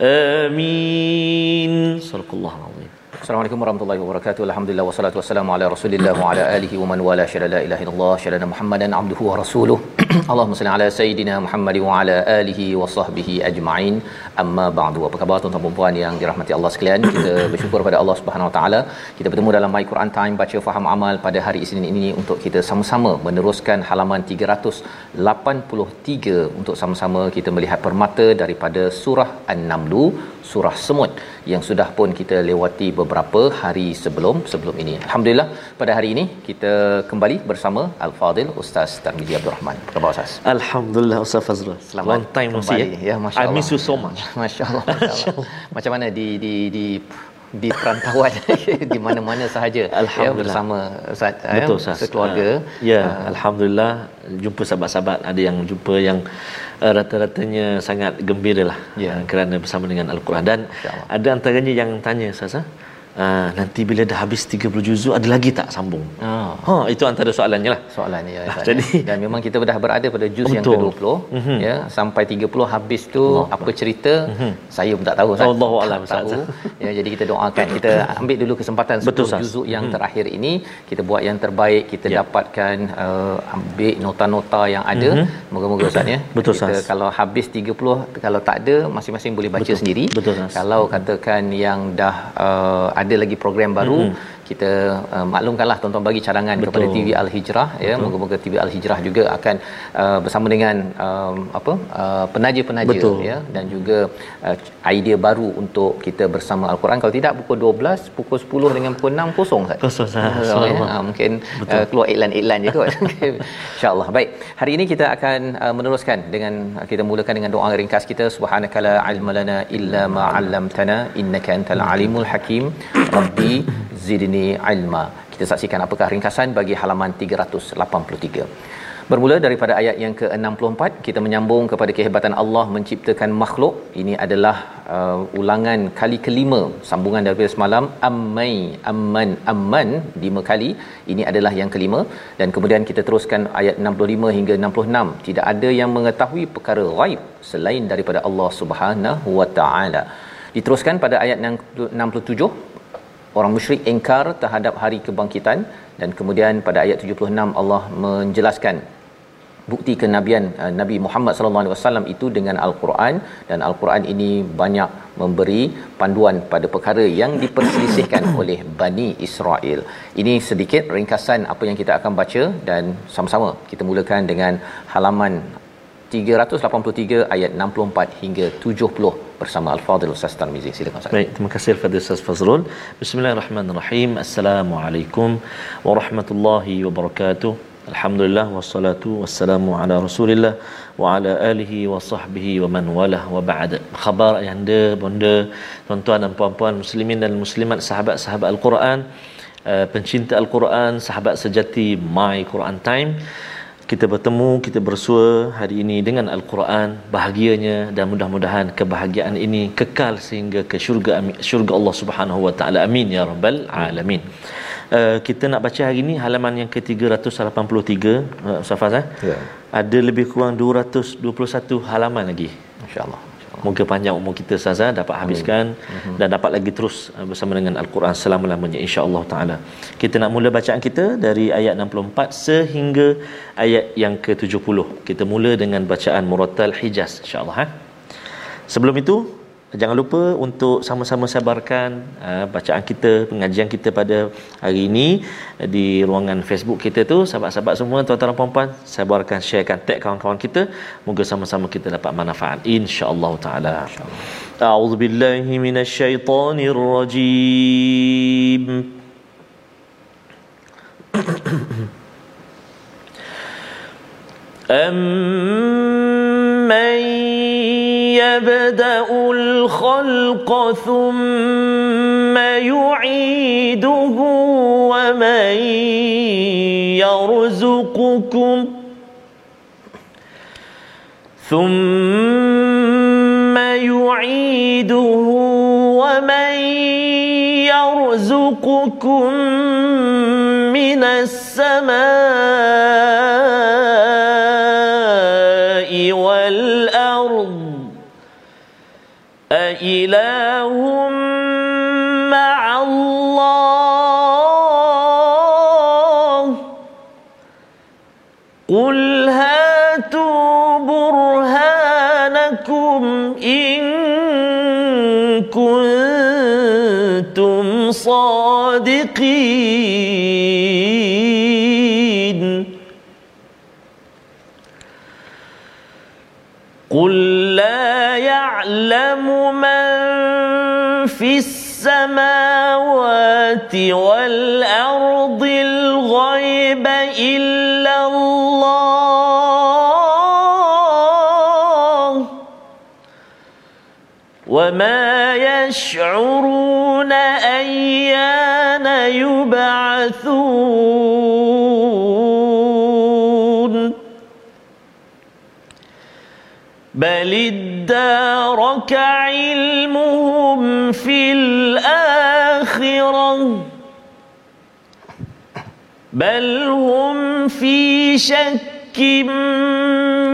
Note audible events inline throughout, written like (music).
آمين Assalamualaikum warahmatullahi wabarakatuh. Alhamdulillah wassalatu wassalamu ala Rasulillah wa ala alihi wa man wala syada la ilaha illallah syada Muhammadan abduhu wa rasuluh. (clears throat) Allahumma salli ala sayidina Muhammad wa ala alihi wa sahbihi ajma'in. Amma ba'du. Apa khabar tuan-tuan dan puan yang dirahmati Allah sekalian? Kita bersyukur pada Allah Subhanahu wa taala. Kita bertemu dalam My Quran Time baca faham amal pada hari Isnin ini untuk kita sama-sama meneruskan halaman 383 untuk sama-sama kita melihat permata daripada surah An-Naml, surah Semut yang sudah pun kita lewati beberapa hari sebelum sebelum ini. Alhamdulillah pada hari ini kita kembali bersama Al-Fadil Ustaz Tarmizi Abdul Rahman. Apa khabar Ustaz? Alhamdulillah Ustaz Fazrul. Selamat Long time no see. kembali. eh? Ya, Masya I Allah. miss you so much. (laughs) Masya-Allah. Masya-Allah. Macam mana di di di di perantauan (laughs) di mana-mana sahaja ya Alhamdulillah. bersama Ustaz Betul ya, Ustaz. sekeluarga. Uh, ya, alhamdulillah jumpa sahabat-sahabat ada yang jumpa yang uh, rata-ratanya sangat gembira lah Ya. uh, kerana bersama dengan Al-Quran dan ada antaranya yang tanya Ustaz ah, uh, nanti bila dah habis 30 juzuk ada lagi tak sambung? Ah. Ha, itu antara soalannya lah. soalan ya Ustaz, Jadi- dan memang kita dah berada pada juz yang Betul. ke-20 mm-hmm. ya sampai 30 habis tu Allah apa cerita mm-hmm. saya pun tak tahu Ustaz. Allahu a'lam, Tak tahu Ustaz. ya jadi kita doakan (coughs) kita ambil dulu kesempatan Betul, 10 Ustaz. juzuk yang terakhir ini kita buat yang terbaik kita Ya. dapatkan uh, ambil nota-nota yang ada mm-hmm. moga-moga Ustaz ya (coughs) Betul, kita Ustaz. kalau habis 30 kalau tak ada masing-masing boleh baca Betul. sendiri Betul, Ustaz. kalau katakan yang dah uh, ada lagi program baru mm-hmm. kita uh, maklumkanlah tuan-tuan bagi cadangan Betul. kepada TV Al-Hijrah ya. Moga-moga TV Al-Hijrah juga akan uh, bersama dengan um, apa uh, penaja-penaja Betul. ya. Dan juga uh, idea baru untuk kita bersama Al-Quran. Kalau tidak pukul 12 pukul 10 dengan pukul 6 kosong Ustaz. Kosong, Ustaz. Ya, uh, mungkin uh, keluar iklan-iklan je kot. (laughs) Insyaallah. Baik. Hari ini kita akan uh, meneruskan dengan uh, kita mulakan dengan doa ringkas kita. Subhanakala ilmalana illa ma 'allamtana innaka antal alimul hakim rabbi zidni ilma kita saksikan apakah ringkasan bagi halaman 383 Bermula daripada ayat yang ke-64 kita menyambung kepada kehebatan Allah menciptakan makhluk. Ini adalah uh, ulangan kali kelima sambungan daripada semalam ammai amman amman lima kali. Ini adalah yang kelima dan kemudian kita teruskan ayat 65 hingga 66. Tidak ada yang mengetahui perkara ghaib selain daripada Allah Subhanahu wa taala. Diteruskan pada ayat 67 orang musyrik ingkar terhadap hari kebangkitan dan kemudian pada ayat 76 Allah menjelaskan bukti kenabian uh, Nabi Muhammad sallallahu alaihi wasallam itu dengan al-Quran dan al-Quran ini banyak memberi panduan pada perkara yang diperselisihkan (coughs) oleh Bani Israel. Ini sedikit ringkasan apa yang kita akan baca dan sama-sama kita mulakan dengan halaman 383 ayat 64 hingga 70 bersama Al-Fadhil Ustaz Tarmizi. Silakan Ustaz. Baik, terima kasih kepada Ustaz Fazrul. Bismillahirrahmanirrahim. Assalamualaikum warahmatullahi wabarakatuh. Alhamdulillah wassalatu wassalamu ala Rasulillah wa ala alihi wa sahbihi wa man walah wa ba'd. Khabar ayahanda, bonda, tuan-tuan dan puan-puan muslimin dan muslimat sahabat-sahabat Al-Quran, uh, pencinta Al-Quran, sahabat sejati My Quran Time kita bertemu, kita bersua hari ini dengan Al-Quran, bahagianya dan mudah-mudahan kebahagiaan ini kekal sehingga ke syurga syurga Allah Subhanahu wa taala. Amin ya rabbal alamin. Uh, kita nak baca hari ini halaman yang ke-383 uh, Ustaz Faz eh? Ya. Ada lebih kurang 221 halaman lagi. Insya-Allah. Moga panjang umur kita Saza dapat habiskan Amin. dan dapat lagi terus uh, bersama dengan Al-Quran selama-lamanya insya-Allah taala. Kita nak mula bacaan kita dari ayat 64 sehingga ayat yang ke-70. Kita mula dengan bacaan Murattal Hijaz insya-Allah ha. Sebelum itu Jangan lupa untuk sama-sama sabarkan uh, bacaan kita, pengajian kita pada hari ini uh, di ruangan Facebook kita tu. Sahabat-sahabat semua, tuan-tuan dan puan-puan, sabarkan, sharekan, tag kawan-kawan kita. Moga sama-sama kita dapat manfaat. InsyaAllah ta'ala. A'udhu billahi minasyaitanir rajim. (coughs) أَمَّنْ يبدا الخلق ثم يعيده ومن يرزقكم ثم يعيده ومن يرزقكم من السماء صادقين. قل لا يعلم من في السماوات والأرض الغيب إلا الله. وما يشعرون أيان يبعثون بل ادارك علمهم في الآخرة بل هم في شك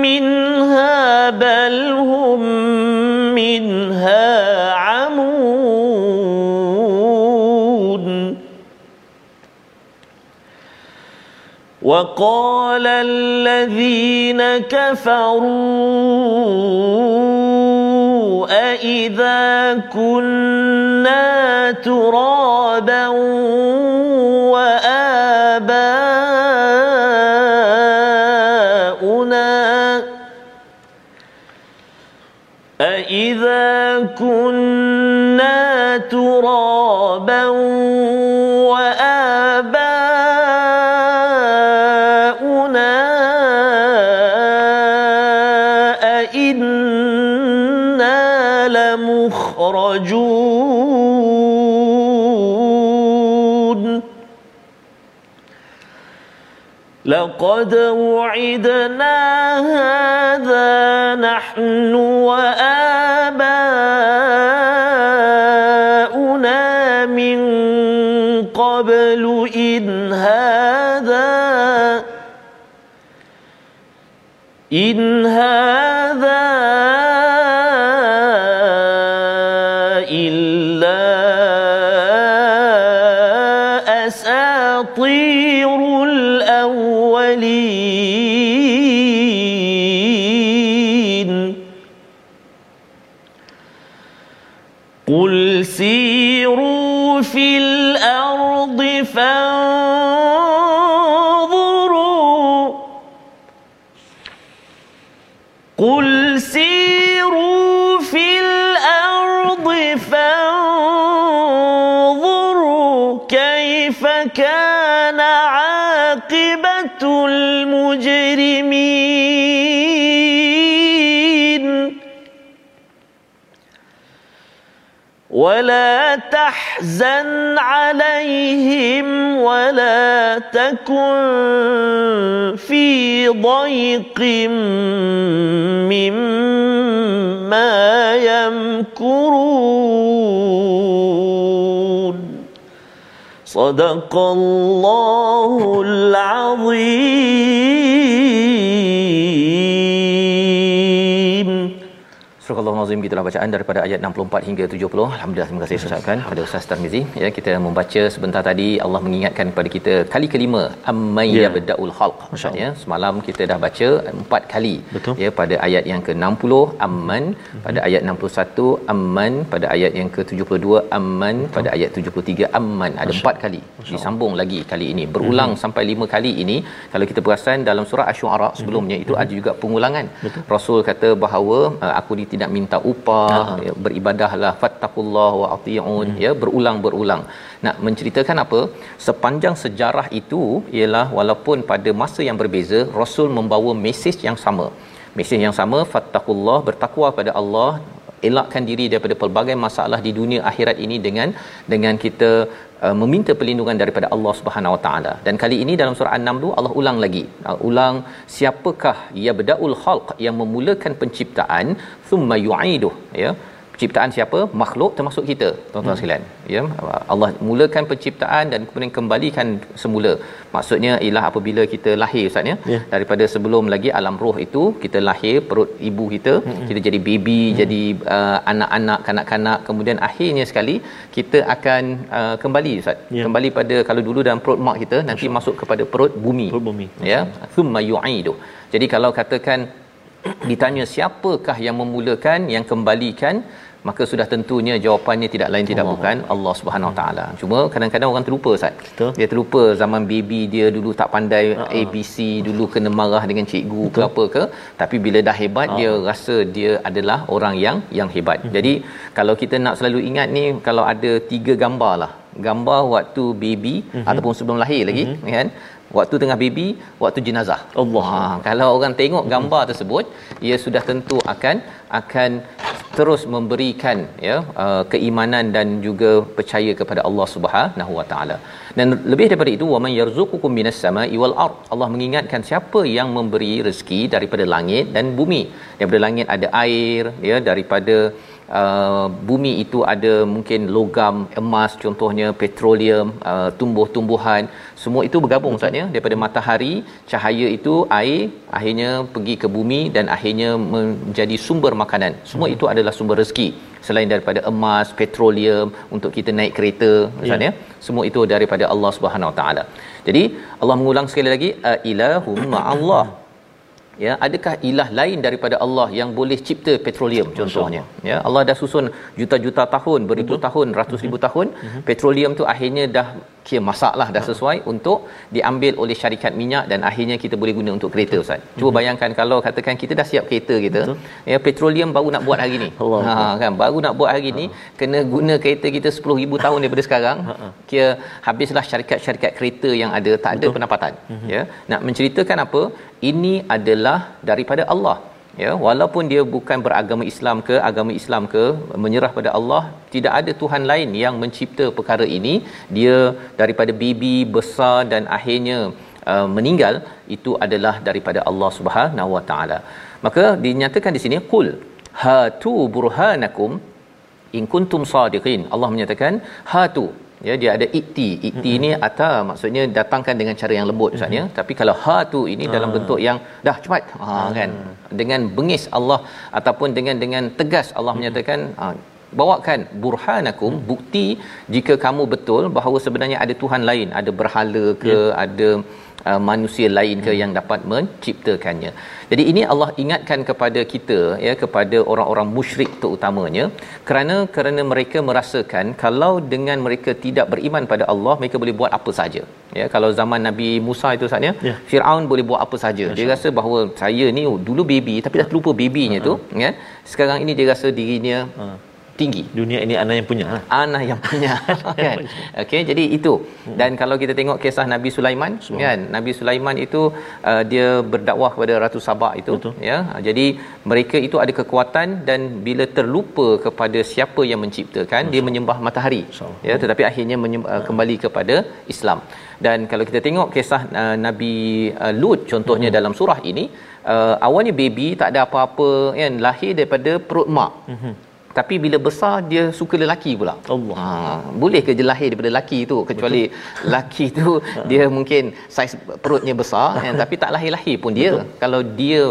منها بل هم منها عمون وقال الذين كفروا أإذا كنا ترابا وآباؤنا كنا ترابا وآباؤنا أئنا لمخرجون. لقد وعدنا هذا نحن وآباؤنا قبل إن هذا إن هذا تحزن عليهم ولا تكن في ضيق مما يمكرون. صدق الله العظيم. Surah Allah azim gitulah bacaan daripada ayat 64 hingga 70. Alhamdulillah terima kasih Ustaz kan pada Ustaz Tarmizi. Ya kita membaca sebentar tadi Allah mengingatkan kepada kita kali kelima ammay Ya. yabda'ul khalq. Ustaz ya. Semalam kita dah baca empat kali. Betul. Ya pada ayat yang ke-60 amman, pada ayat 61 amman, pada ayat yang ke-72 amman, pada ayat 73 amman. Ada empat kali. Disambung lagi kali ini. Berulang sampai lima kali ini. Kalau kita perasan dalam surah Asy-Syu'ara sebelumnya itu ada juga pengulangan. Rasul kata bahawa uh, aku ni tidak minta upah, ya, beribadahlah fattaqullah wa ati'un ya berulang-berulang. Nak menceritakan apa? Sepanjang sejarah itu ialah walaupun pada masa yang berbeza Rasul membawa mesej yang sama. Mesej yang sama fattaqullah bertakwa pada Allah elakkan diri daripada pelbagai masalah di dunia akhirat ini dengan dengan kita uh, meminta perlindungan daripada Allah Subhanahu Wa Taala. Dan kali ini dalam surah An-Naml Allah ulang lagi. Uh, ulang siapakah yabda'ul khalq yang memulakan penciptaan thumma yu'iduh ya. Penciptaan siapa? Makhluk termasuk kita, tuan-tuan hmm. sekalian. Ya, Allah mulakan penciptaan dan kemudian kembalikan semula. Maksudnya ialah apabila kita lahir Ustaz ya. Ya. Daripada sebelum lagi alam roh itu kita lahir perut ibu kita, hmm. kita jadi baby, hmm. jadi uh, anak-anak, kanak-kanak, kemudian akhirnya sekali kita akan uh, kembali Ustaz. Ya. Kembali pada kalau dulu dalam perut mak kita nanti masuk kepada perut bumi. Perut bumi. Ya, thumma yu'idu. Jadi kalau katakan ditanya siapakah yang memulakan yang kembalikan maka sudah tentunya jawapannya tidak lain tidak Allah. bukan Allah Subhanahu Wa Taala. Cuma kadang-kadang orang terlupa Ustaz. Betul. Dia terlupa zaman baby dia dulu tak pandai uh-huh. ABC, dulu kena marah dengan cikgu Betul. ke apa ke, tapi bila dah hebat uh-huh. dia rasa dia adalah orang yang yang hebat. Uh-huh. Jadi kalau kita nak selalu ingat ni kalau ada tiga gambar lah. Gambar waktu baby uh-huh. ataupun sebelum lahir lagi uh-huh. kan waktu tengah baby waktu jenazah Allah. ha, kalau orang tengok gambar tersebut ia sudah tentu akan akan terus memberikan ya uh, keimanan dan juga percaya kepada Allah Subhanahu Wa Taala. Dan lebih daripada itu wa man yarzuqukum minas sama'i wal ard. Allah mengingatkan siapa yang memberi rezeki daripada langit dan bumi. Daripada langit ada air ya daripada Uh, bumi itu ada mungkin logam emas contohnya petroleum uh, tumbuh-tumbuhan semua itu bergabung Ustaz ya. Daripada matahari cahaya itu air akhirnya pergi ke bumi dan akhirnya menjadi sumber makanan. Semua itu adalah sumber rezeki. Selain daripada emas petroleum untuk kita naik kereta Ustaz ya. semua itu daripada Allah Subhanahu Wa Taala. Jadi Allah mengulang sekali lagi "A ilahum ma'allah. Ya adakah ilah lain daripada Allah yang boleh cipta petroleum contohnya? Ya Allah dah susun juta-juta tahun beribu Betul. tahun ratus ribu tahun. Uh-huh. petroleum tu akhirnya dah kira masaklah dah sesuai uh-huh. untuk diambil oleh syarikat minyak dan akhirnya kita boleh guna untuk kereta ustaz cuba uh-huh. bayangkan kalau katakan kita dah siap kereta kita Betul. ya petroleum baru nak buat hari ni Allah. ha kan baru nak buat hari ni uh-huh. kena guna kereta kita 10000 tahun daripada sekarang uh-huh. kira habislah syarikat-syarikat kereta yang ada tak ada Betul. pendapatan uh-huh. ya nak menceritakan apa ini adalah daripada Allah ya walaupun dia bukan beragama Islam ke agama Islam ke menyerah pada Allah tidak ada tuhan lain yang mencipta perkara ini. Dia daripada bibi besar dan akhirnya uh, meninggal itu adalah daripada Allah Subhanahu wa taala. Maka dinyatakan di sini qul hatu burhanakum in kuntum sadiqin. Allah menyatakan hatu ya dia ada ikti ikti mm-hmm. ni ata maksudnya datangkan dengan cara yang lembut ustaz ya tapi kalau ha tu ini ah. dalam bentuk yang dah cepat ha ah. kan dengan bengis Allah ataupun dengan dengan tegas Allah mm-hmm. menyatakan ha, bawakan burhanakum mm. bukti jika kamu betul bahawa sebenarnya ada tuhan lain ada berhala ke yeah. ada uh, manusia lain ke hmm. yang dapat menciptakannya. Jadi ini Allah ingatkan kepada kita ya kepada orang-orang musyrik terutamanya kerana kerana mereka merasakan kalau dengan mereka tidak beriman pada Allah mereka boleh buat apa saja. Ya kalau zaman Nabi Musa itu saatnya yeah. Firaun boleh buat apa saja. Dia rasa bahawa saya ni oh, dulu baby tapi dah terlupa babynya uh-huh. tu ya. Sekarang ini dia rasa dirinya uh tinggi. Dunia ini anak yang punya. Anak yang punya. (laughs) kan. Okey, jadi itu. Dan kalau kita tengok kisah Nabi Sulaiman, Semua. kan? Nabi Sulaiman itu uh, dia berdakwah kepada Ratu Sabak itu, Betul. ya. Jadi mereka itu ada kekuatan dan bila terlupa kepada siapa yang menciptakan, Masa. dia menyembah matahari. Masa. Ya, tetapi akhirnya menyembah, uh, kembali kepada Islam. Dan kalau kita tengok kisah uh, Nabi uh, Lut contohnya uh-huh. dalam surah ini, uh, awalnya baby tak ada apa-apa kan, lahir daripada perut mak. Uh-huh tapi bila besar dia suka lelaki pula. Allah. Ha, boleh ke dia lahir daripada lelaki tu kecuali lelaki tu dia mungkin saiz perutnya besar kan tapi tak lahir-lahir pun dia. Betul. Kalau dia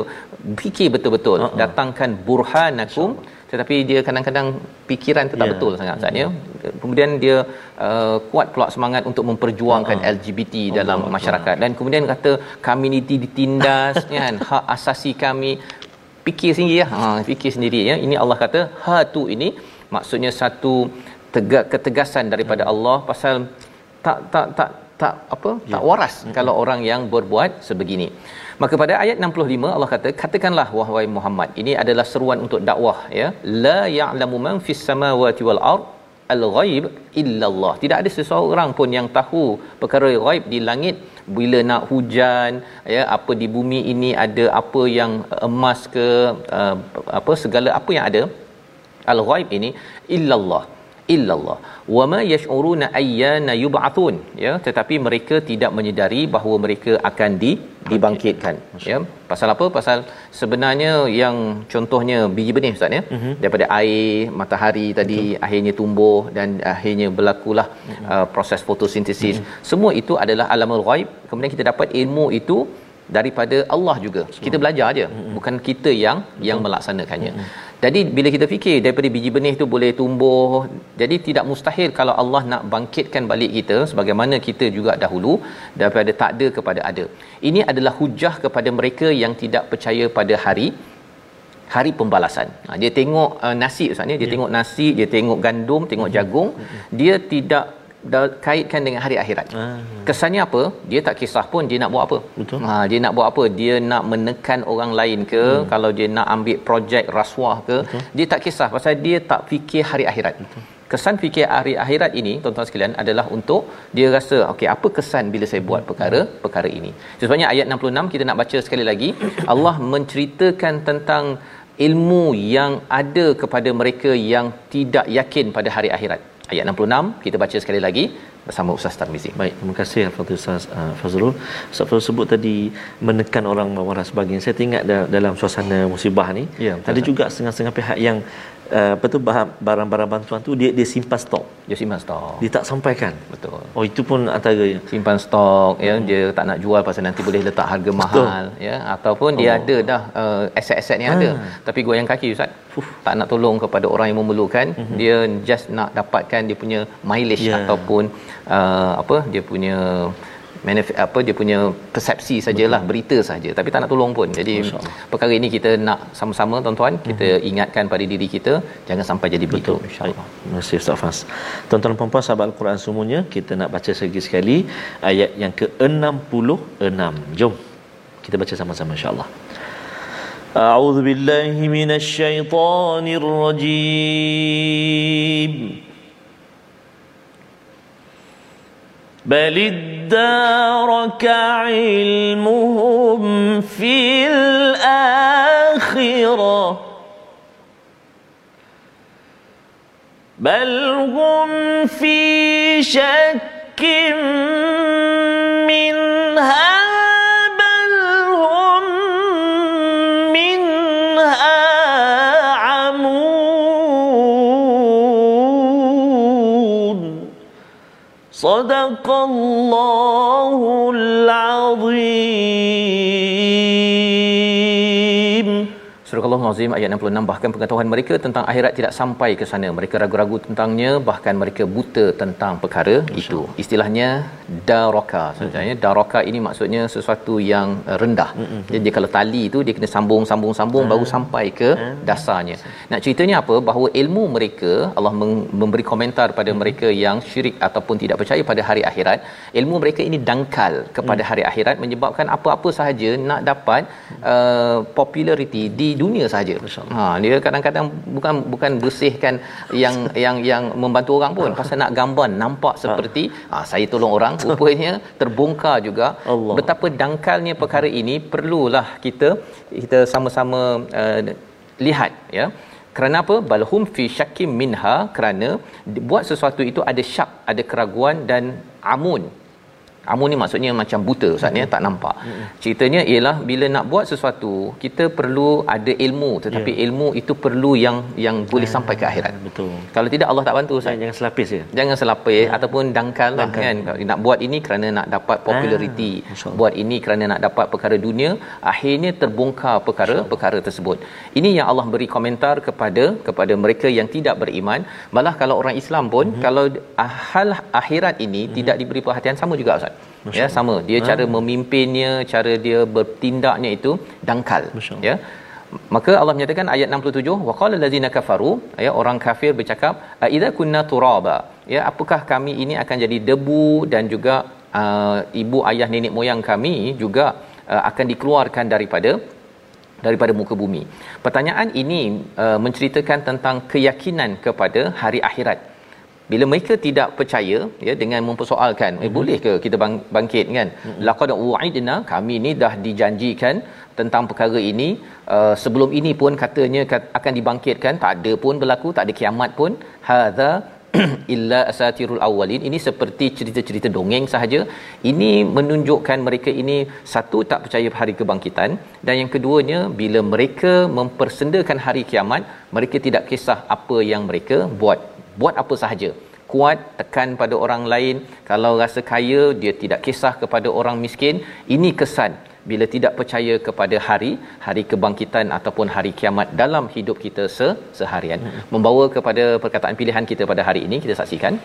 fikir betul-betul uh-huh. datangkan burhanakum tetapi dia kadang-kadang fikiran tu tak Ya. betul sangat Ustaz ya kemudian dia uh, kuat pula semangat untuk memperjuangkan Ah. LGBT dalam masyarakat dan kemudian kata community ditindas (laughs) kan hak asasi kami fikir sendiri ya. Ha fikir sendiri ya. Ini Allah kata ha tu ini. Maksudnya satu tegak ketegasan daripada Allah pasal tak tak tak tak apa tak waras kalau orang yang berbuat sebegini. Maka pada ayat 65 Allah kata katakanlah wahai Muhammad. Ini adalah seruan untuk dakwah ya. La ya'lamu man fis samawati wal ard al-ghaib illallah. Tidak ada seseorang pun yang tahu perkara ghaib di langit. Bila nak hujan ya apa di bumi ini ada apa yang emas ke uh, apa segala apa yang ada al-ghaib ini illallah illallah. Wama yash'uruna ayyana yub'atsun ya tetapi mereka tidak menyedari bahawa mereka akan di dibangkitkan. Ya? Pasal apa? Pasal sebenarnya yang contohnya biji benih ustaz ya? Uh-huh. daripada air matahari tadi Betul. akhirnya tumbuh dan akhirnya berlakulah uh-huh. uh, proses fotosintesis. Uh-huh. semua itu adalah alamul ghaib. Kemudian kita dapat ilmu itu daripada Allah juga. Kita belajar aja, bukan kita yang yang melaksanakannya. Jadi bila kita fikir daripada biji benih tu boleh tumbuh, jadi tidak mustahil kalau Allah nak bangkitkan balik kita sebagaimana kita juga dahulu daripada tak ada kepada ada. Ini adalah hujah kepada mereka yang tidak percaya pada hari hari pembalasan. Ha, dia tengok uh, nasi ustaz ni, dia yeah. tengok nasi, dia tengok gandum, tengok jagung, mm-hmm. dia tidak kaitkan dengan hari akhirat. Ah. Kesannya apa? Dia tak kisah pun dia nak buat apa. Betul. Ha dia nak buat apa? Dia nak menekan orang lain ke, hmm. kalau dia nak ambil projek rasuah ke, Betul. dia tak kisah pasal dia tak fikir hari akhirat. Betul. Kesan fikir hari akhirat ini tuan-tuan sekalian adalah untuk dia rasa okey apa kesan bila saya buat perkara perkara ini. Sebabnya ayat 66 kita nak baca sekali lagi (coughs) Allah menceritakan tentang ilmu yang ada kepada mereka yang tidak yakin pada hari akhirat ayat 66 kita baca sekali lagi bersama Ustaz Tarmizi. Baik, terima kasih Al-Fatih Ustaz uh, Fazrul. Ustaz Fazrul sebut tadi menekan orang marah sebagainya. Saya teringat dalam suasana musibah ni, ya, ada juga setengah-setengah pihak yang uh, apa tu barang-barang bantuan tu dia dia simpan stok. Dia simpan stok. Dia tak sampaikan. Betul. Oh itu pun antara simpan stok ya hmm. dia tak nak jual pasal nanti boleh letak harga Betul. mahal ya ataupun oh. dia ada dah uh, aset-aset ni hmm. ada tapi goyang kaki ustaz. Uf, tak nak tolong kepada orang yang memerlukan, hmm. dia just nak dapatkan dia punya mileage yeah. ataupun uh, apa dia punya manif- apa dia punya persepsi sajalah Betul. berita saja tapi tak nak tolong pun jadi perkara ini kita nak sama-sama tuan-tuan kita mm-hmm. ingatkan pada diri kita jangan sampai jadi begitu insyaallah terima kasih Ustaz Fas tuan-tuan dan puan-puan sahabat al-Quran semuanya kita nak baca sekali sekali ayat yang ke-66 jom kita baca sama-sama insyaallah أعوذ بالله من الشيطان الرجيم بل ادارك علمهم في الآخرة بل هم في شك الله Al-Azim ayat 66 bahkan pengetahuan mereka tentang akhirat tidak sampai ke sana. Mereka ragu-ragu tentangnya bahkan mereka buta tentang perkara Masya itu. Istilahnya daraka. Sebenarnya mm-hmm. daraka ini maksudnya sesuatu yang rendah. Mm-hmm. Jadi kalau tali itu dia kena sambung-sambung-sambung mm-hmm. baru sampai ke mm-hmm. dasarnya. Nak ceritanya apa? Bahawa ilmu mereka Allah memberi komentar pada mm-hmm. mereka yang syirik ataupun tidak percaya pada hari akhirat, ilmu mereka ini dangkal kepada mm-hmm. hari akhirat menyebabkan apa-apa sahaja nak dapat uh, populariti di dunia sahaja. Ha dia kadang-kadang bukan bukan bersihkan yang (laughs) yang yang membantu orang pun. Pasal nak gambar nampak seperti ha, saya tolong orang. Rupanya terbongkar juga. Allah. betapa dangkalnya perkara ini perlulah kita kita sama-sama uh, lihat ya. Kerana apa? Balhum fi syakkim minha kerana buat sesuatu itu ada syak ada keraguan dan amun Amun ni maksudnya macam buta Ustaz ya, tak nampak. Ceritanya ialah bila nak buat sesuatu, kita perlu ada ilmu tetapi Ya. ilmu itu perlu yang yang boleh sampai ke akhirat. Betul. Kalau tidak Allah tak bantu Ustaz. Jangan, jangan selapis je. Jangan selapis ataupun dangkal lah Dangkal. kan. Nak buat ini kerana nak dapat populariti. Ah, Allah. buat ini kerana nak dapat perkara dunia, akhirnya terbongkar perkara-perkara tersebut. Ini yang Allah beri komentar kepada kepada mereka yang tidak beriman. Malah kalau orang Islam pun Mhm. kalau hal akhirat ini tidak diberi perhatian sama juga Ustaz. Ya, sama. Dia Ah. cara memimpinnya, cara dia bertindaknya itu dangkal. Masya. Ya. Maka Allah menyatakan ayat 67 waqala allazina kafaru ya orang kafir bercakap "A idza kunna turaba ya apakah kami ini akan jadi debu dan juga uh, ibu ayah nenek moyang kami juga uh, akan dikeluarkan daripada daripada muka bumi. Pertanyaan ini uh, menceritakan tentang keyakinan kepada hari akhirat. Bila mereka tidak percaya ya dengan mempersoalkan eh boleh ke kita bang, bangkit? kan? Laqad u'idna kami ni dah dijanjikan tentang perkara ini. Uh, sebelum ini pun katanya kat, akan dibangkitkan. Tak ada pun berlaku tak ada kiamat pun. Hadza (clears throat) illa asatirul awwalin. Ini seperti cerita-cerita dongeng sahaja. Ini menunjukkan mereka ini satu tak percaya hari kebangkitan. Dan yang keduanya bila mereka mempersendakan hari kiamat mereka tidak kisah apa yang mereka buat buat apa sahaja. Kuat tekan pada orang lain. Kalau rasa kaya dia tidak kisah kepada orang miskin. Ini kesan. Bila tidak percaya kepada hari hari kebangkitan ataupun hari kiamat dalam hidup kita se- seharian. Membawa kepada perkataan pilihan kita pada hari ini kita saksikan.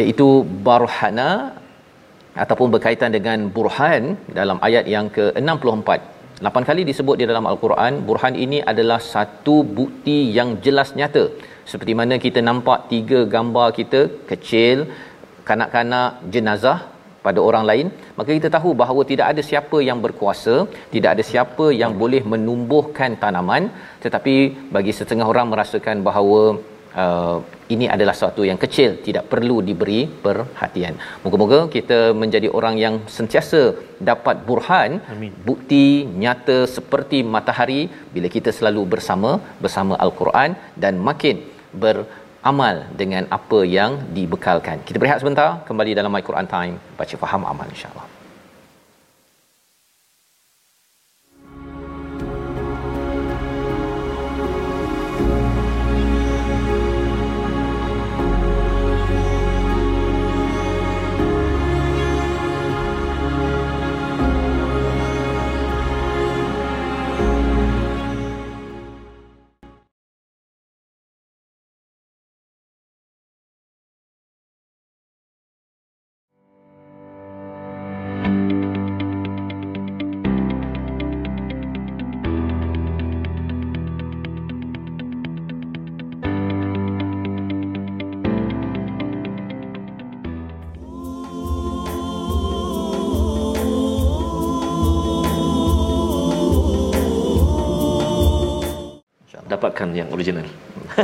Iaitu barhana ataupun berkaitan dengan burhan dalam ayat yang ke-64. Lapan kali disebut di dalam al-Quran burhan ini adalah satu bukti yang jelas nyata seperti mana kita nampak tiga gambar kita kecil kanak-kanak jenazah pada orang lain maka kita tahu bahawa tidak ada siapa yang berkuasa tidak ada siapa yang boleh menumbuhkan tanaman tetapi bagi setengah orang merasakan bahawa uh, ini adalah sesuatu yang kecil tidak perlu diberi perhatian moga-moga kita menjadi orang yang sentiasa dapat burhan Amin. bukti nyata seperti matahari bila kita selalu bersama bersama al-Quran dan makin beramal dengan apa yang dibekalkan. Kita berehat sebentar kembali dalam My Quran Time baca faham amal insya-Allah.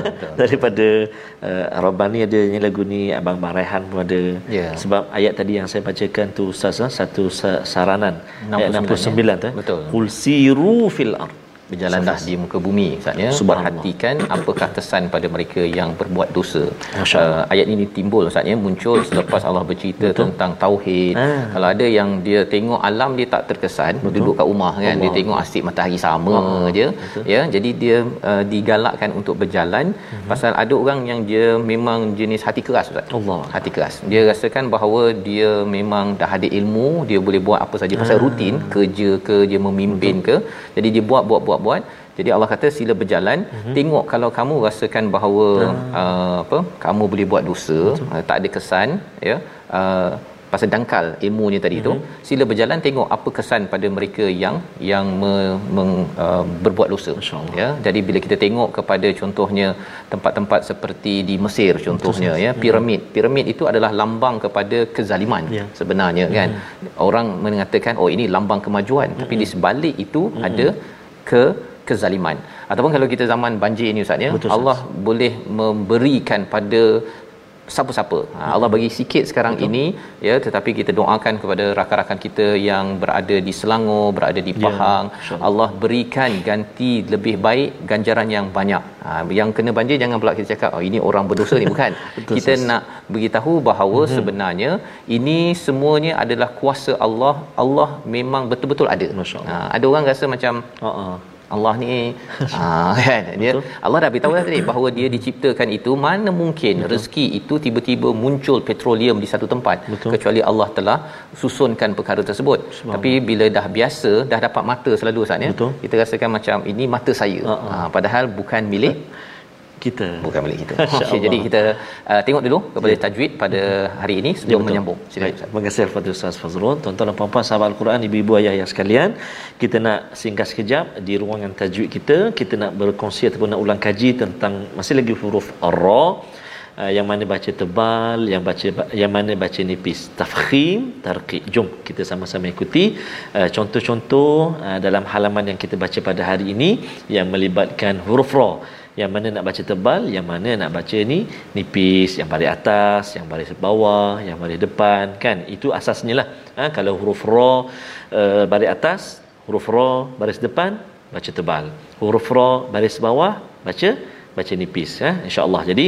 Betul. daripada uh, Rabbani ada yang lagu ni abang Abang Rehan pun ada Ya. sebab ayat tadi yang saya bacakan tu ustaz ah, satu sa- saranan 69, ayat 69 tu Betul. qul siru fil ard Berjalanlah di muka bumi Ustaznya perhatikan apakah kesan pada mereka yang berbuat dosa. Uh, ayat ini timbul Ustaznya muncul selepas Allah bercerita Betul. tentang tauhid. Ah. Kalau ada yang dia tengok alam dia tak terkesan, Betul. duduk kat rumah kan, dia Allah. tengok asyik matahari sama Ah, je. betul. Ya, jadi dia uh, digalakkan untuk berjalan Mhm. pasal ada orang yang dia memang jenis hati keras Ustaz. Allah. Hati keras. Dia rasakan bahawa dia memang dah ada ilmu, dia boleh buat apa saja pasal Ah. rutin, kerja ke, dia memimpin ke. Jadi dia buat buat buat buat. Jadi Allah kata sila berjalan, Mhm. tengok kalau kamu rasakan bahawa uh, apa, kamu boleh buat dosa, uh, tak ada kesan, ya. Uh, pasal dangkal ilmunya tadi Mhm. tu sila berjalan tengok apa kesan pada mereka yang yang me, meng, uh, berbuat dosa. Ya jadi bila kita tengok kepada contohnya tempat-tempat seperti di Mesir contohnya ya piramid. Piramid itu adalah lambang kepada kezaliman Ya. sebenarnya kan. Orang mengatakan oh ini lambang kemajuan. Tapi di sebalik itu ada ke kezaliman ataupun kalau kita zaman banjir ini ustaz ya Betul. Allah boleh memberikan pada siapa-siapa. Ha, Allah bagi sikit sekarang Betul. ini ya tetapi kita doakan kepada rakan-rakan kita yang berada di Selangor, berada di ya, Pahang, ya, Allah berikan ganti lebih baik ganjaran yang banyak. Ha, yang kena banjir jangan pula kita cakap oh ini orang berdosa ni bukan. (laughs) Betul, kita sis. nak beritahu bahawa hmm. sebenarnya ini semuanya adalah kuasa Allah. Allah memang betul-betul ada. Ha, ada orang rasa macam uh-uh Allah ni. (laughs) Ah kan? Dia Allah dah beritahu tadi bahawa dia diciptakan itu mana mungkin Betul. rezeki itu tiba-tiba muncul petroleum di satu tempat Betul. kecuali Allah telah susunkan perkara tersebut. Tapi bila dah biasa dah dapat mata selalu saat ya? Kita rasakan macam ini mata saya. Uh-uh. ha, padahal bukan milik kita. Bukan milik kita. (laughs) Okay, jadi kita uh, tengok dulu kepada ya. tajwid pada hari ini sebelum ya, menyambung. Terima kasih kepada Ustaz Fazrul. Tuan-tuan dan puan-puan sahabat al-Quran ibu-ibu ayah-ayah sekalian kita nak singgah sekejap di ruangan tajwid kita. Kita nak berkongsi ataupun nak ulang kaji tentang masih lagi huruf ra Uh, yang mana baca tebal yang baca yang mana baca nipis tafkhim tarqiq. Jom kita sama-sama ikuti uh, contoh-contoh uh, dalam halaman yang kita baca pada hari ini yang melibatkan huruf ra yang mana nak baca tebal yang mana nak baca ni nipis yang baris atas yang baris bawah yang baris depan kan? Itu asasnya lah. Ha, kalau huruf ra uh, baris atas huruf ra baris depan baca tebal. Huruf ra baris bawah baca baca nipis ya insyaallah. Jadi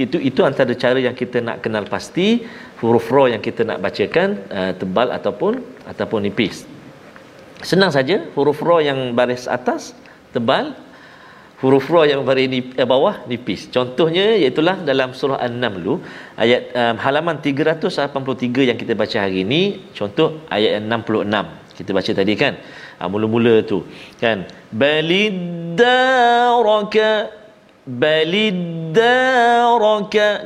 itu itu antara cara yang kita nak kenal pasti huruf ra yang kita nak bacakan uh, tebal ataupun ataupun nipis. Senang saja huruf ra yang baris atas tebal huruf ra yang baris di eh, bawah nipis. Contohnya iaitu dalam surah An-Naml ayat um, halaman 383 yang kita baca hari ini, contoh ayat 66. Kita baca tadi kan. Uh, mula-mula tu kan. Balidaraka balidaraka.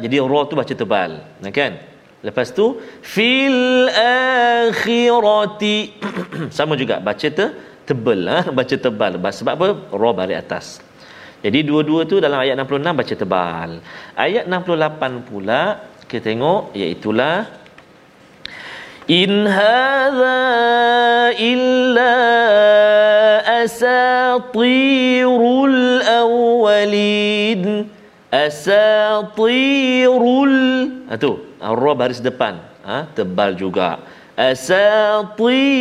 Jadi ra tu baca tebal. Kan? Lepas tu fil akhirati (clears throat) sama juga baca te, tebal ha? baca tebal sebab apa ra baris atas jadi dua-dua tu dalam ayat 66 baca tebal. Ayat 68 pula kita tengok iaitu In hadza illa asatirul awwalin. Asatirul. Ha tu, ra baris depan. Ha, tebal juga. Asatirul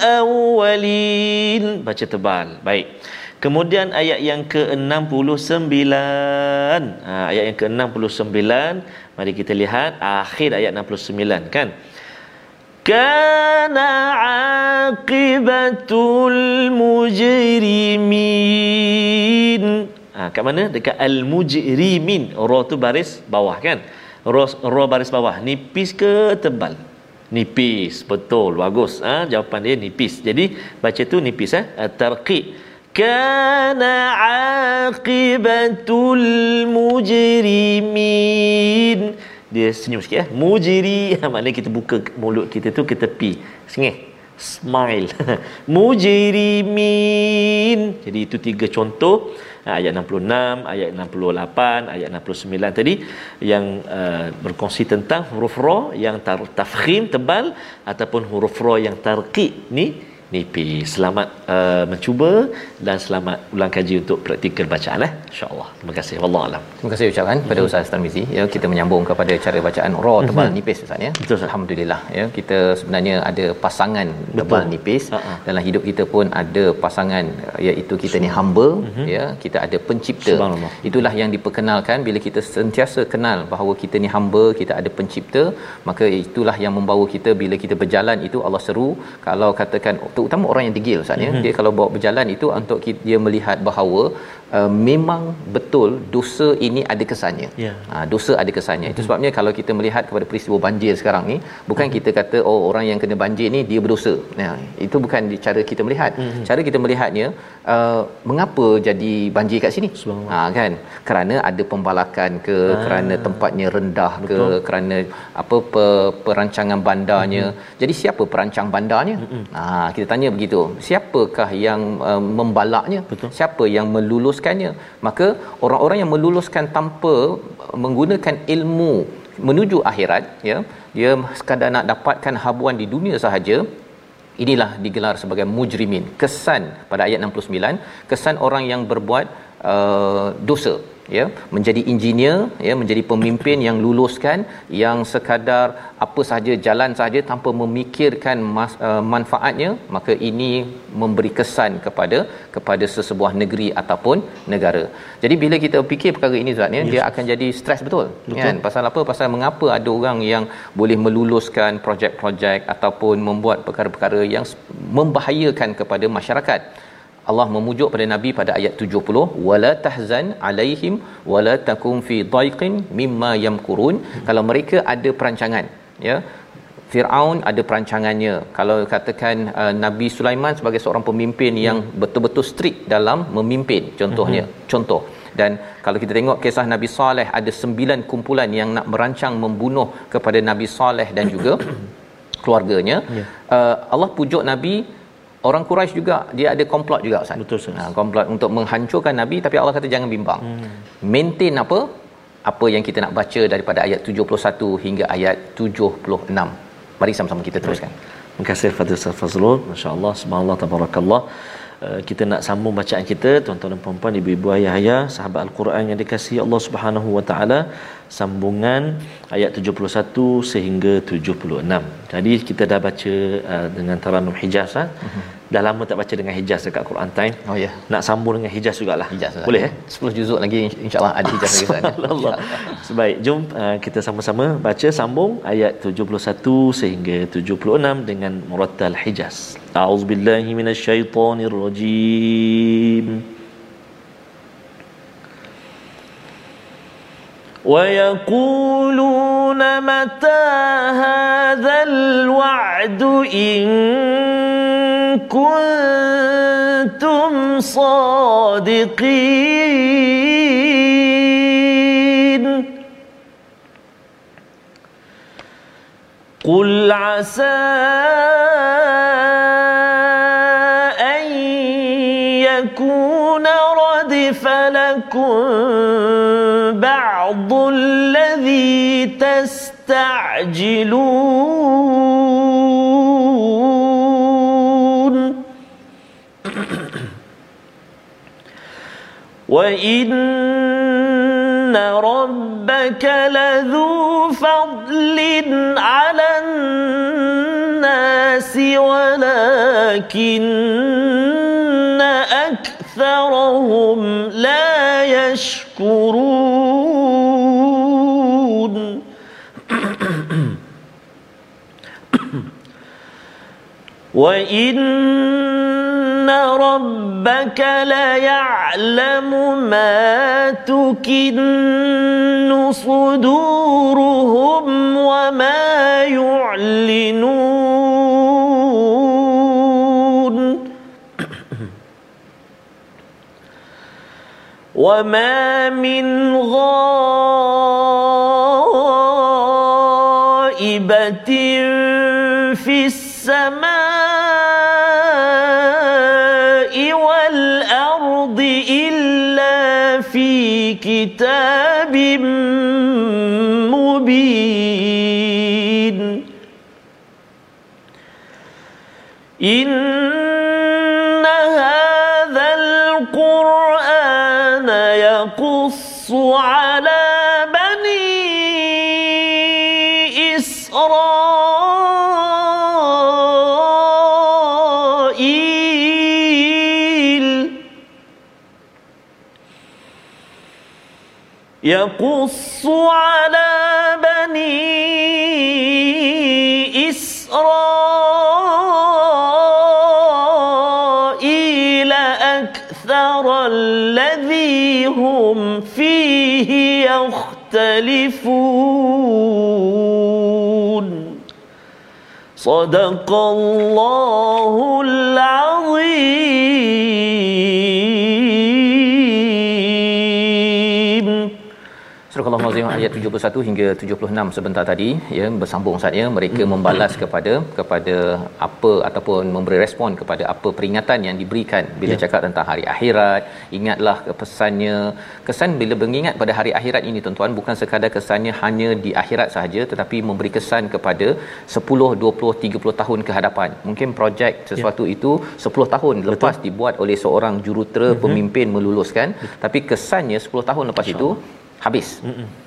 awwalin. Baca tebal. Baik. Kemudian ayat yang ke-69. Ha, ayat yang ke-69. Mari kita lihat akhir ayat 69 kan. Kana aqibatul mujrimin. Ha, kat mana? Dekat al-mujrimin. Ra tu baris bawah kan? Ra, ra baris bawah. Nipis ke tebal? Nipis. Betul. Bagus. Ha, jawapan dia nipis. Jadi baca tu nipis. Eh? Tarqiq kana aqibatul mujrimin. Dia senyum sikit ya. Mujri. (laughs) Maknanya kita buka mulut kita tu ke tepi sengih. Smile. (laughs) Mujrimin. Jadi itu tiga contoh. Ayat 66 ayat 68 ayat 69 tadi yang uh, berkongsi tentang huruf ra yang tafkhim tebal ataupun huruf ra yang tarqiq ni nipis. Selamat uh, mencuba dan selamat ulang kaji untuk praktikal bacaan eh. Insya-Allah. Terima kasih. Wallahu alam. Terima kasih ucapan pada mm-hmm. Ustaz Tarmizi. Ya, kita menyambung kepada cara bacaan ra tebal mm-hmm. nipis Ustaz ya. Betul, Ustaz. Alhamdulillah ya. Kita sebenarnya ada pasangan Betul. tebal nipis uh-huh. dalam hidup kita pun ada pasangan iaitu kita ni hamba mm-hmm. ya. Kita ada pencipta. Itulah yang diperkenalkan bila kita sentiasa kenal bahawa kita ni hamba, kita ada pencipta, maka itulah yang membawa kita bila kita berjalan itu Allah seru kalau katakan terutama orang yang degil Ustaz mm-hmm. dia kalau bawa berjalan itu untuk dia melihat bahawa uh, memang betul dosa ini ada kesannya. Yeah. Ha, dosa ada kesannya. Mm-hmm. Itu mhm. sebabnya kalau kita melihat kepada peristiwa banjir sekarang ni, bukan mm-hmm. kita kata oh orang yang kena banjir ni dia berdosa. Nah, itu bukan cara kita melihat. Mm-hmm. Cara kita melihatnya uh, mengapa jadi banjir kat sini? Ha kan? Kerana ada pembalakan ke, ah. kerana tempatnya rendah ke, kerana apa per, perancangan bandarnya. Mm-hmm. Jadi siapa perancang bandarnya? Mm-hmm. Ha kita tanya begitu. Siapakah yang uh, membalaknya? Betul. Siapa yang melulus meluluskannya. Maka orang-orang yang meluluskan tanpa menggunakan ilmu menuju akhirat ya dia sekadar nak dapatkan habuan di dunia sahaja inilah digelar sebagai mujrimin. Kesan pada ayat 69 kesan orang yang berbuat uh, dosa ya menjadi engineer ya menjadi pemimpin yang luluskan yang sekadar apa sahaja jalan sahaja tanpa memikirkan mas, uh, manfaatnya maka ini memberi kesan kepada kepada sesebuah negeri ataupun negara. Jadi bila kita fikir perkara ini Ustaz ya yes. dia akan jadi stres betul. betul. Kan pasal apa? Pasal mengapa ada orang yang boleh meluluskan projek-projek ataupun membuat perkara-perkara yang membahayakan kepada masyarakat. Allah memujuk pada Nabi pada ayat 70 wala tahzan alaihim wala takum fi daiqin mimma yamkurun kalau mereka ada perancangan ya Firaun ada perancangannya kalau katakan uh, Nabi Sulaiman sebagai seorang pemimpin yang betul-betul strict dalam memimpin contohnya uh-huh. contoh dan kalau kita tengok kisah Nabi Saleh ada sembilan kumpulan yang nak merancang membunuh kepada Nabi Saleh dan juga (coughs) keluarganya yeah. uh, Allah pujuk Nabi orang Quraisy juga dia ada komplot juga Ustaz. Betul Ustaz. Ha, komplot untuk menghancurkan Nabi tapi Allah kata jangan bimbang. Hmm. Maintain apa? Apa yang kita nak baca daripada ayat 71 hingga ayat 76. Mari sama-sama kita teruskan. Terima kasih Fadil Ustaz Fazrul. Masya-Allah, subhanallah tabarakallah. Uh, kita nak sambung bacaan kita tuan-tuan dan puan-puan ibu-ibu ayah-ayah sahabat al-Quran yang dikasihi Allah Subhanahu wa taala sambungan ayat 71 sehingga 76. Jadi kita dah baca uh, dengan Taranum Hijaz ah. Uh-huh Dah lama tak baca dengan Hijaz dekat Quran Time. Oh ya. Yeah. Nak sambung dengan Hijaz jugalah. Hijaz. Boleh eh? 10 juzuk lagi insya-Allah ada Hijaz lagi sana. Allah. Sebaik, jom uh, kita sama-sama baca sambung ayat 71 sehingga 76 dengan murattal Hijaz. A'udzubillahi minasyaitonirrajim. ويقولون متى هذا الوعد إن كنتم صادقين. قل عسى أن يكون ردف لكم بعض الذي تستعجلون. وإن ربك لذو فضل على الناس ولكن أكثرهم لا يشكرون (coughs) وإن ربك ليعلم ما تكن صدورهم وما يعلنون. (clears throat) وما من غائبة في السماء كتاب مبين إن يقص على بني إسرائيل أكثر الذي هم فيه يختلفون. صدق الله tengok ayat 71 hingga 76 sebentar tadi ya bersambung Ustaz ya mereka membalas kepada kepada apa ataupun memberi respon kepada apa peringatan yang diberikan bila ya. cakap tentang hari akhirat ingatlah pesannya kesan bila mengingat pada hari akhirat ini tuan-tuan bukan sekadar kesannya hanya di akhirat sahaja tetapi memberi kesan kepada 10 20 30 tahun ke hadapan mungkin projek sesuatu ya. itu 10 tahun Betul. lepas dibuat oleh seorang jurutera mm-hmm. pemimpin meluluskan Betul. tapi kesannya 10 tahun lepas itu habis Mm-mm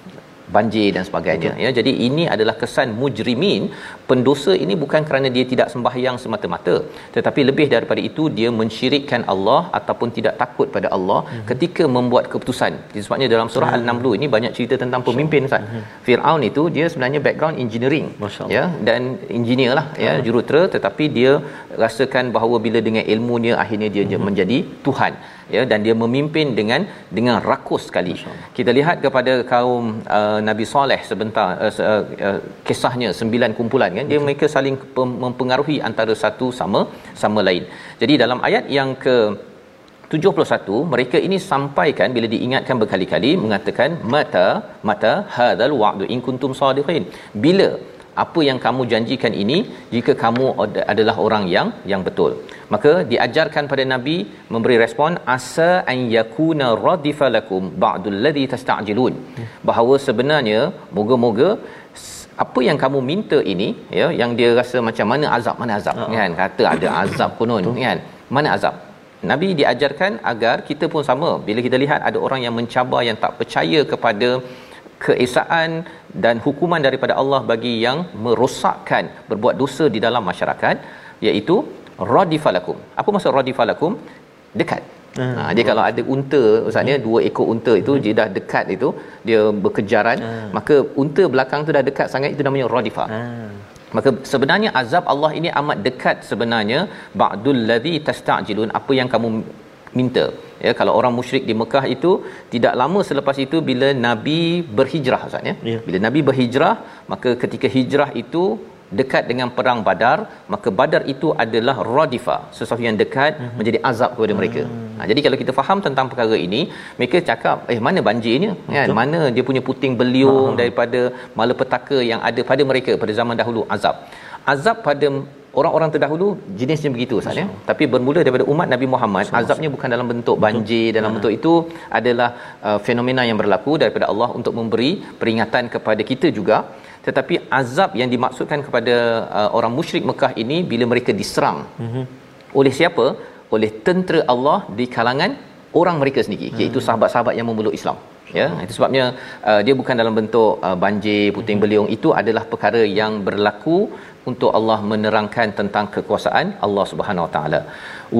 banjir dan sebagainya Betul. ya jadi ini adalah kesan mujrimin pendosa ini bukan kerana dia tidak sembahyang semata-mata tetapi lebih daripada itu dia mensyirikkan Allah ataupun tidak takut pada Allah hmm. ketika membuat keputusan sebabnya dalam surah hmm. al-naml ini banyak cerita tentang pemimpin Ustaz hmm. Firaun itu dia sebenarnya background engineering ya dan engineer lah ya jurutera tetapi dia rasakan bahawa bila dengan ilmunya akhirnya dia hmm. menjadi tuhan ya dan dia memimpin dengan dengan rakus sekali. Kita lihat kepada kaum uh, Nabi Soleh sebentar uh, uh, uh, kisahnya sembilan kumpulan kan dia mereka saling mempengaruhi antara satu sama sama lain. Jadi dalam ayat yang ke 71 mereka ini sampaikan bila diingatkan berkali-kali mengatakan mata mata hadzal wa'du in kuntum sadiqin bila apa yang kamu janjikan ini jika kamu adalah orang yang yang betul. Maka diajarkan pada nabi memberi respon asa an yakuna radifalakum ba'dul ladhi tasta'jilun. Bahawa sebenarnya moga-moga apa yang kamu minta ini ya yang dia rasa macam mana azab mana azab uh-huh. kan? Kata ada (coughs) azab konon kan? Mana azab? Nabi diajarkan agar kita pun sama. Bila kita lihat ada orang yang mencabar yang tak percaya kepada keesaan dan hukuman daripada Allah bagi yang merosakkan berbuat dosa di dalam masyarakat iaitu radifalakum. Apa maksud radifalakum? Dekat. Hmm. Ha, dia kalau ada unta ustaz hmm. dua ekor unta itu hmm. dia dah dekat itu dia berkejaran hmm. maka unta belakang tu dah dekat sangat itu namanya radifa. Hmm. Maka sebenarnya azab Allah ini amat dekat sebenarnya ba'dul ladzi tasta'jilun apa yang kamu minta ya kalau orang musyrik di Mekah itu tidak lama selepas itu bila nabi berhijrah ustaz ya. Yeah. bila nabi berhijrah maka ketika hijrah itu dekat dengan perang badar maka badar itu adalah radifa sesuatu yang dekat mm-hmm. menjadi azab kepada mereka. Mm. ha, jadi kalau kita faham tentang perkara ini mereka cakap eh mana banjirnya kan mana dia punya puting beliung uh daripada malapetaka yang ada pada mereka pada zaman dahulu? Azab. Azab pada orang-orang terdahulu jenisnya begitu Ustaz ya. Tapi bermula daripada umat Nabi Muhammad, so, azabnya bukan dalam bentuk banjir Betul. dalam bentuk itu adalah uh, fenomena yang berlaku daripada Allah untuk memberi peringatan kepada kita juga. Tetapi azab yang dimaksudkan kepada uh, orang musyrik Mekah ini bila mereka diserang. Mm-hmm. Oleh siapa? Oleh tentera Allah di kalangan orang mereka sendiri, mm-hmm. iaitu sahabat-sahabat yang memeluk Islam ya itu sebabnya uh, dia bukan dalam bentuk uh, banjir puting mhm. beliung itu adalah perkara yang berlaku untuk Allah menerangkan tentang kekuasaan Allah Subhanahu Wa Taala.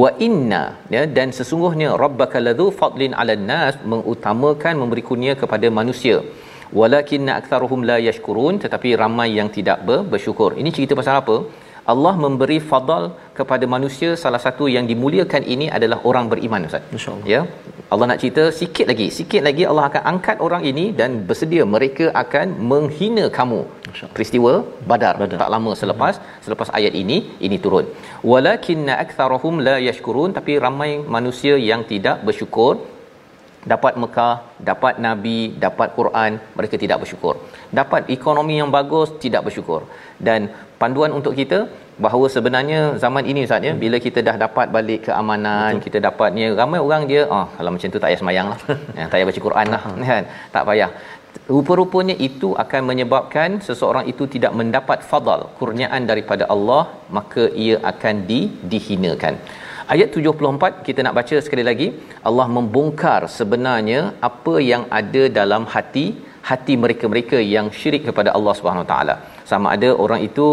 Wa inna ya dan sesungguhnya rabbaka ladzu fadlin 'alan nas mengutamakan memberi kurnia kepada manusia. Walakin aktsaruhum la yashkurun tetapi ramai yang tidak bersyukur. Ini cerita pasal apa? Allah memberi fadal kepada manusia salah satu yang dimuliakan ini adalah orang beriman Ustaz. Ya. Allah nak cerita sikit lagi, sikit lagi Allah akan angkat orang ini dan bersedia mereka akan menghina kamu. Peristiwa Badar, Badar. tak lama selepas hmm. selepas ayat ini ini turun. Walakinna aktsarahum la yashkurun tapi ramai manusia yang tidak bersyukur dapat Mekah, dapat Nabi, dapat Quran, mereka tidak bersyukur. Dapat ekonomi yang bagus, tidak bersyukur. Dan panduan untuk kita bahawa sebenarnya zaman ini Ustaz ya, bila kita dah dapat balik keamanan, Betul. kita dapat ni ramai orang dia, ah oh, kalau macam tu tak payah semayang lah. (laughs) ya, tak payah baca Quran lah. kan? Tak payah. Rupa-rupanya itu akan menyebabkan seseorang itu tidak mendapat fadal, kurniaan daripada Allah, maka ia akan di, dihinakan. Ayat 74 kita nak baca sekali lagi. Allah membongkar sebenarnya apa yang ada dalam hati hati mereka-mereka yang syirik kepada Allah Subhanahu Taala. Sama ada orang itu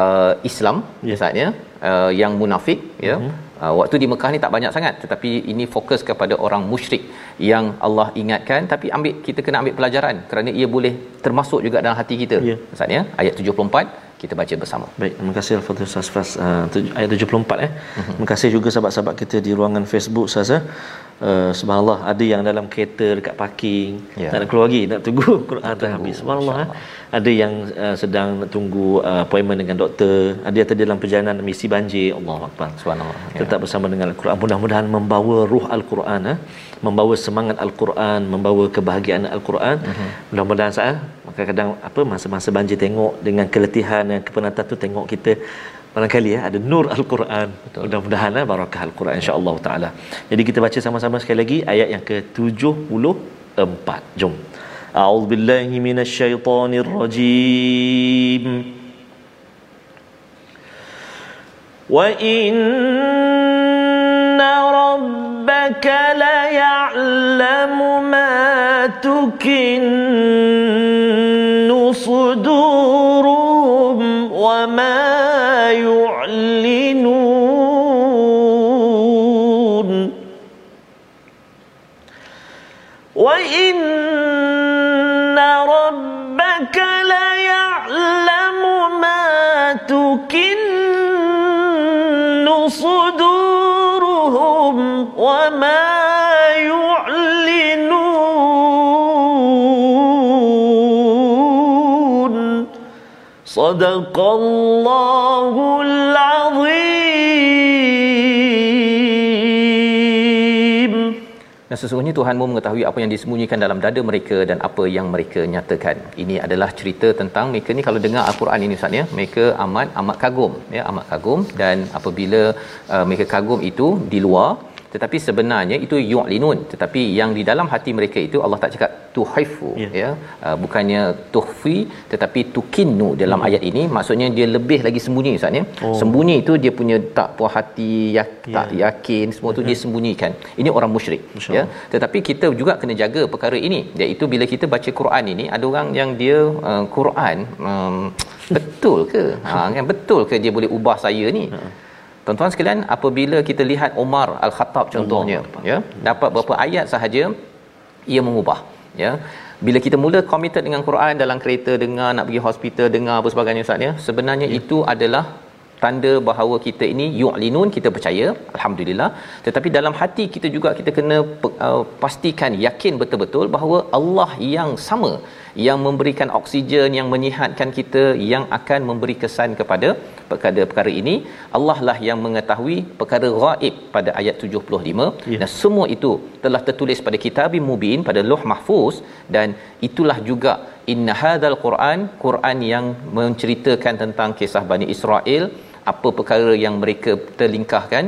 uh, Islam biasanya ya. uh, yang munafik ya. Uh-huh. Uh, waktu di Mekah ni tak banyak sangat tetapi ini fokus kepada orang musyrik yang Allah ingatkan tapi ambil kita kena ambil pelajaran kerana ia boleh termasuk juga dalam hati kita. Ya. Maksudnya ayat 74 kita baca bersama. Baik, terima kasih Al-Fatihah Ustaz Fas uh, ayat 74 eh. Uh-huh. Terima kasih juga sahabat-sahabat kita di ruangan Facebook Ustaz. Uh, subhanallah ada yang dalam kereta dekat parking Ya. tak nak keluar lagi nak tunggu (laughs) Quran tu habis subhanallah eh. ada yang uh, sedang nak tunggu uh, appointment dengan doktor ada yang tadi dalam perjalanan misi banjir Allahu akbar Subhanallah. Ya. tetap bersama dengan Al-Quran mudah-mudahan membawa ruh Al-Quran eh? Membawa semangat Al-Quran membawa kebahagiaan Al-Quran. Uh-huh. mudah-mudahan saya kadang-kadang apa masa-masa banjir tengok dengan keletihan dan kepenatan tu tengok kita barangkali ya ada nur al-Quran. Mudah-mudahan eh, barakah al-Quran insya-Allah taala. Jadi kita baca sama-sama sekali lagi ayat yang ke-74. Jom. A'udzubillahi minasyaitonirrajim. Wa inna ya'lamu ma tukinnu suduruhum wa ma صدق الله العظيم Dan sesungguhnya Tuhanmu mengetahui apa yang disembunyikan dalam dada mereka dan apa yang mereka nyatakan. Ini adalah cerita tentang mereka ni kalau dengar Al-Quran ini Ustaz ya, mereka amat amat kagum ya, amat kagum dan apabila uh, mereka kagum itu di luar tetapi sebenarnya itu yu'linun. Tetapi yang di dalam hati mereka itu Allah tak cakap tuhaifu Ya. ya. Uh, bukannya tuhfi tetapi tukinnu dalam ayat ini. Maksudnya dia lebih lagi sembunyi Ustaz ya. Oh. sembunyi itu dia punya tak puas hati yak, Ya. tak yakin semua tu dia sembunyikan. Ini orang musyrik Masya ya. Tetapi kita juga kena jaga perkara ini. Iaitu bila kita baca Quran ini ada orang yang dia uh, Quran um, betul ke? Ha (laughs) kan betul ke dia boleh ubah saya ni Tuan-tuan sekalian, apabila kita lihat Umar Al-Khattab contohnya, ya, dapat beberapa ayat sahaja ia mengubah, ya. Bila kita mula committed dengan Quran dalam kereta dengar nak pergi hospital dengar apa sebagainya Ustaz ya, sebenarnya ya. itu adalah tanda bahawa kita ini yu'linun kita percaya alhamdulillah tetapi dalam hati kita juga kita kena uh, pastikan yakin betul-betul bahawa Allah yang sama yang memberikan oksigen yang menyihatkan kita yang akan memberi kesan kepada perkara-perkara ini Allah lah yang mengetahui perkara gaib pada ayat 75 Ya. dan semua itu telah tertulis pada kitabim mubin pada Lauh Mahfuz dan itulah juga inna hadzal Quran Quran yang menceritakan tentang kisah Bani Israel apa perkara yang mereka terlingkahkan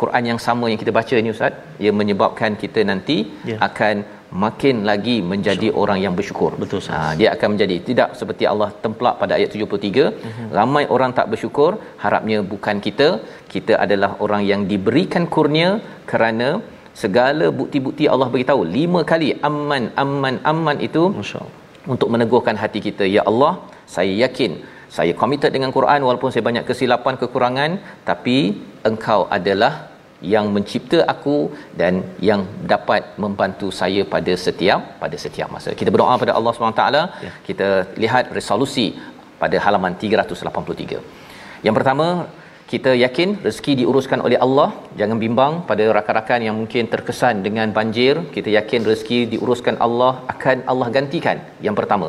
Quran yang sama yang kita baca ni ustaz ia menyebabkan kita nanti Ya. akan makin lagi menjadi orang yang bersyukur. Betul. Ha, dia akan menjadi tidak seperti Allah templak pada ayat 73, uh-huh. ramai orang tak bersyukur, harapnya bukan kita. Kita adalah orang yang diberikan kurnia kerana segala bukti-bukti Allah beritahu lima kali amman amman amman itu Masya-Allah. untuk meneguhkan hati kita ya Allah saya yakin saya committed dengan Quran walaupun saya banyak kesilapan kekurangan tapi engkau adalah yang mencipta aku dan yang dapat membantu saya pada setiap pada setiap masa. Kita berdoa pada Allah SWT. Ya. Kita lihat resolusi pada halaman 383. Yang pertama, kita yakin rezeki diuruskan oleh Allah. Jangan bimbang pada rakan-rakan yang mungkin terkesan dengan banjir. Kita yakin rezeki diuruskan Allah akan Allah gantikan. Yang pertama.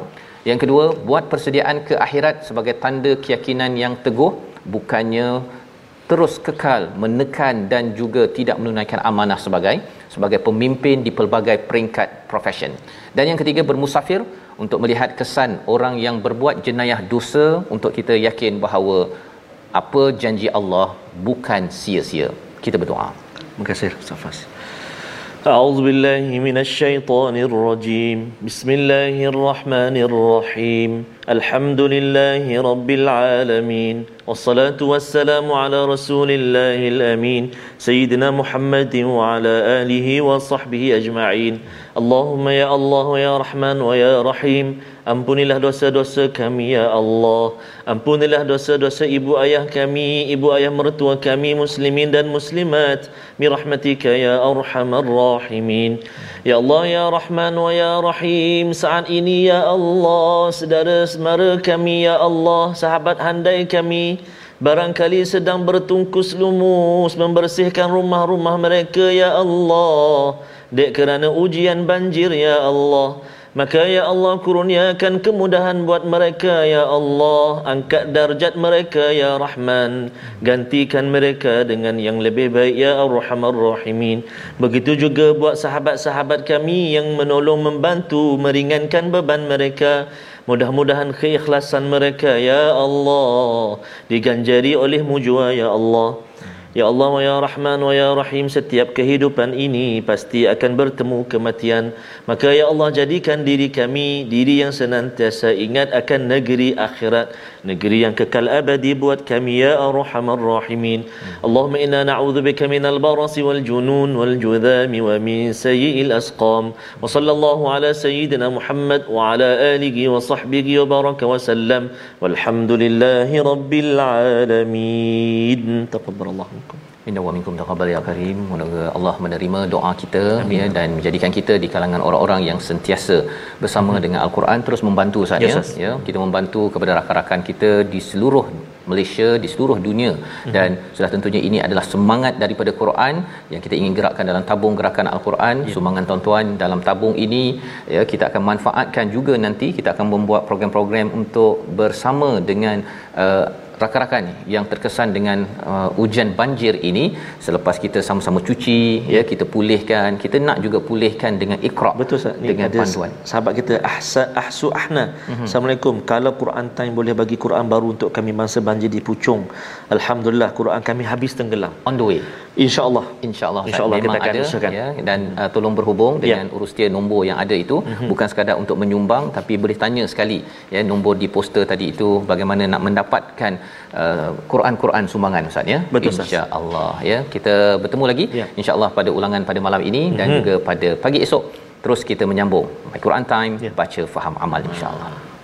Yang kedua, buat persediaan ke akhirat sebagai tanda keyakinan yang teguh bukannya terus kekal menekan dan juga tidak menunaikan amanah sebagai sebagai pemimpin di pelbagai peringkat profession. Dan yang ketiga bermusafir untuk melihat kesan orang yang berbuat jenayah dosa untuk kita yakin bahawa apa janji Allah bukan sia-sia. Kita berdoa. Terima kasih Ustaz Fas. أعوذ بالله من الشيطان الرجيم. بسم الله الرحمن الرحيم. الحمد لله رب العالمين. والصلاة والسلام على رسول الله الأمين. سيدنا محمد وعلى آله وصحبه أجمعين. اللهم يا الله يا رحمن ويا رحيم. Ampunilah dosa-dosa kami ya Allah. Ampunilah dosa-dosa ibu ayah kami, ibu ayah mertua kami muslimin dan muslimat. Mirahmatika ya arhamar rahimin. Ya Allah ya Rahman wa ya Rahim. Saat ini ya Allah, saudara semara kami ya Allah, sahabat handai kami barangkali sedang bertungkus lumus membersihkan rumah-rumah mereka ya Allah dek kerana ujian banjir ya Allah Maka ya Allah kurniakan kemudahan buat mereka ya Allah. Angkat darjat mereka ya Rahman. Gantikan mereka dengan yang lebih baik ya Ar-Rahman Rahimin. Begitu juga buat sahabat-sahabat kami yang menolong membantu Meringankan beban mereka. Mudah-mudahan keikhlasan mereka ya Allah Diganjari oleh mujua ya Allah Ya Allah wa ya Rahman wa ya Rahim setiap kehidupan ini pasti akan bertemu kematian. Maka ya Allah jadikan diri kami diri yang senantiasa ingat akan negeri akhirat negeri yang kekal abadi buat kami ya Arhamar Rahimin. Allahumma inna na'udzubika minal barasi wal junun wal judhami wa min sayyi'il asqam. Wa sallallahu ala sayyidina Muhammad wa ala alihi wa sahbihi wa baraka wa sallam. Walhamdulillahi rabbil alamin. Taqabbalallahu Inna wa minkum taqabbal ya karim. Semoga Allah menerima doa kita Amin. ya dan menjadikan kita di kalangan orang-orang yang sentiasa bersama Amin. dengan Al-Quran terus membantu saja yes, ya. Kita membantu kepada rakan-rakan kita di seluruh Malaysia di seluruh dunia hmm. dan sudah tentunya ini adalah semangat daripada Quran yang kita ingin gerakkan dalam tabung gerakan Al-Quran ya. sumbangan tuan-tuan dalam tabung ini ya kita akan manfaatkan juga nanti kita akan membuat program-program untuk bersama dengan uh, rakan-rakan yang terkesan dengan uh, hujan banjir ini selepas kita sama-sama cuci ya kita pulihkan kita nak juga pulihkan dengan ikra betul ni dengan panduan. sahabat kita ahsa ahsu ahna. Mm-hmm. assalamualaikum. Kalau Quran time boleh bagi Quran baru untuk kami masa banjir di Puchong alhamdulillah Quran kami habis tenggelam. On the way insyaallah insyaallah insyaallah kita akan ada, ya dan uh, tolong berhubung dengan yeah. urus dia nombor yang ada itu mm-hmm. bukan sekadar untuk menyumbang tapi boleh tanya sekali ya nombor di poster tadi itu bagaimana nak mendapatkan uh, Quran-Quran sumbangan Ustaz ya insyaallah ya kita bertemu lagi yeah. insyaallah pada ulangan pada malam ini mm-hmm. dan mhm. juga pada pagi esok terus kita menyambung Quran time yeah. baca faham amal insyaallah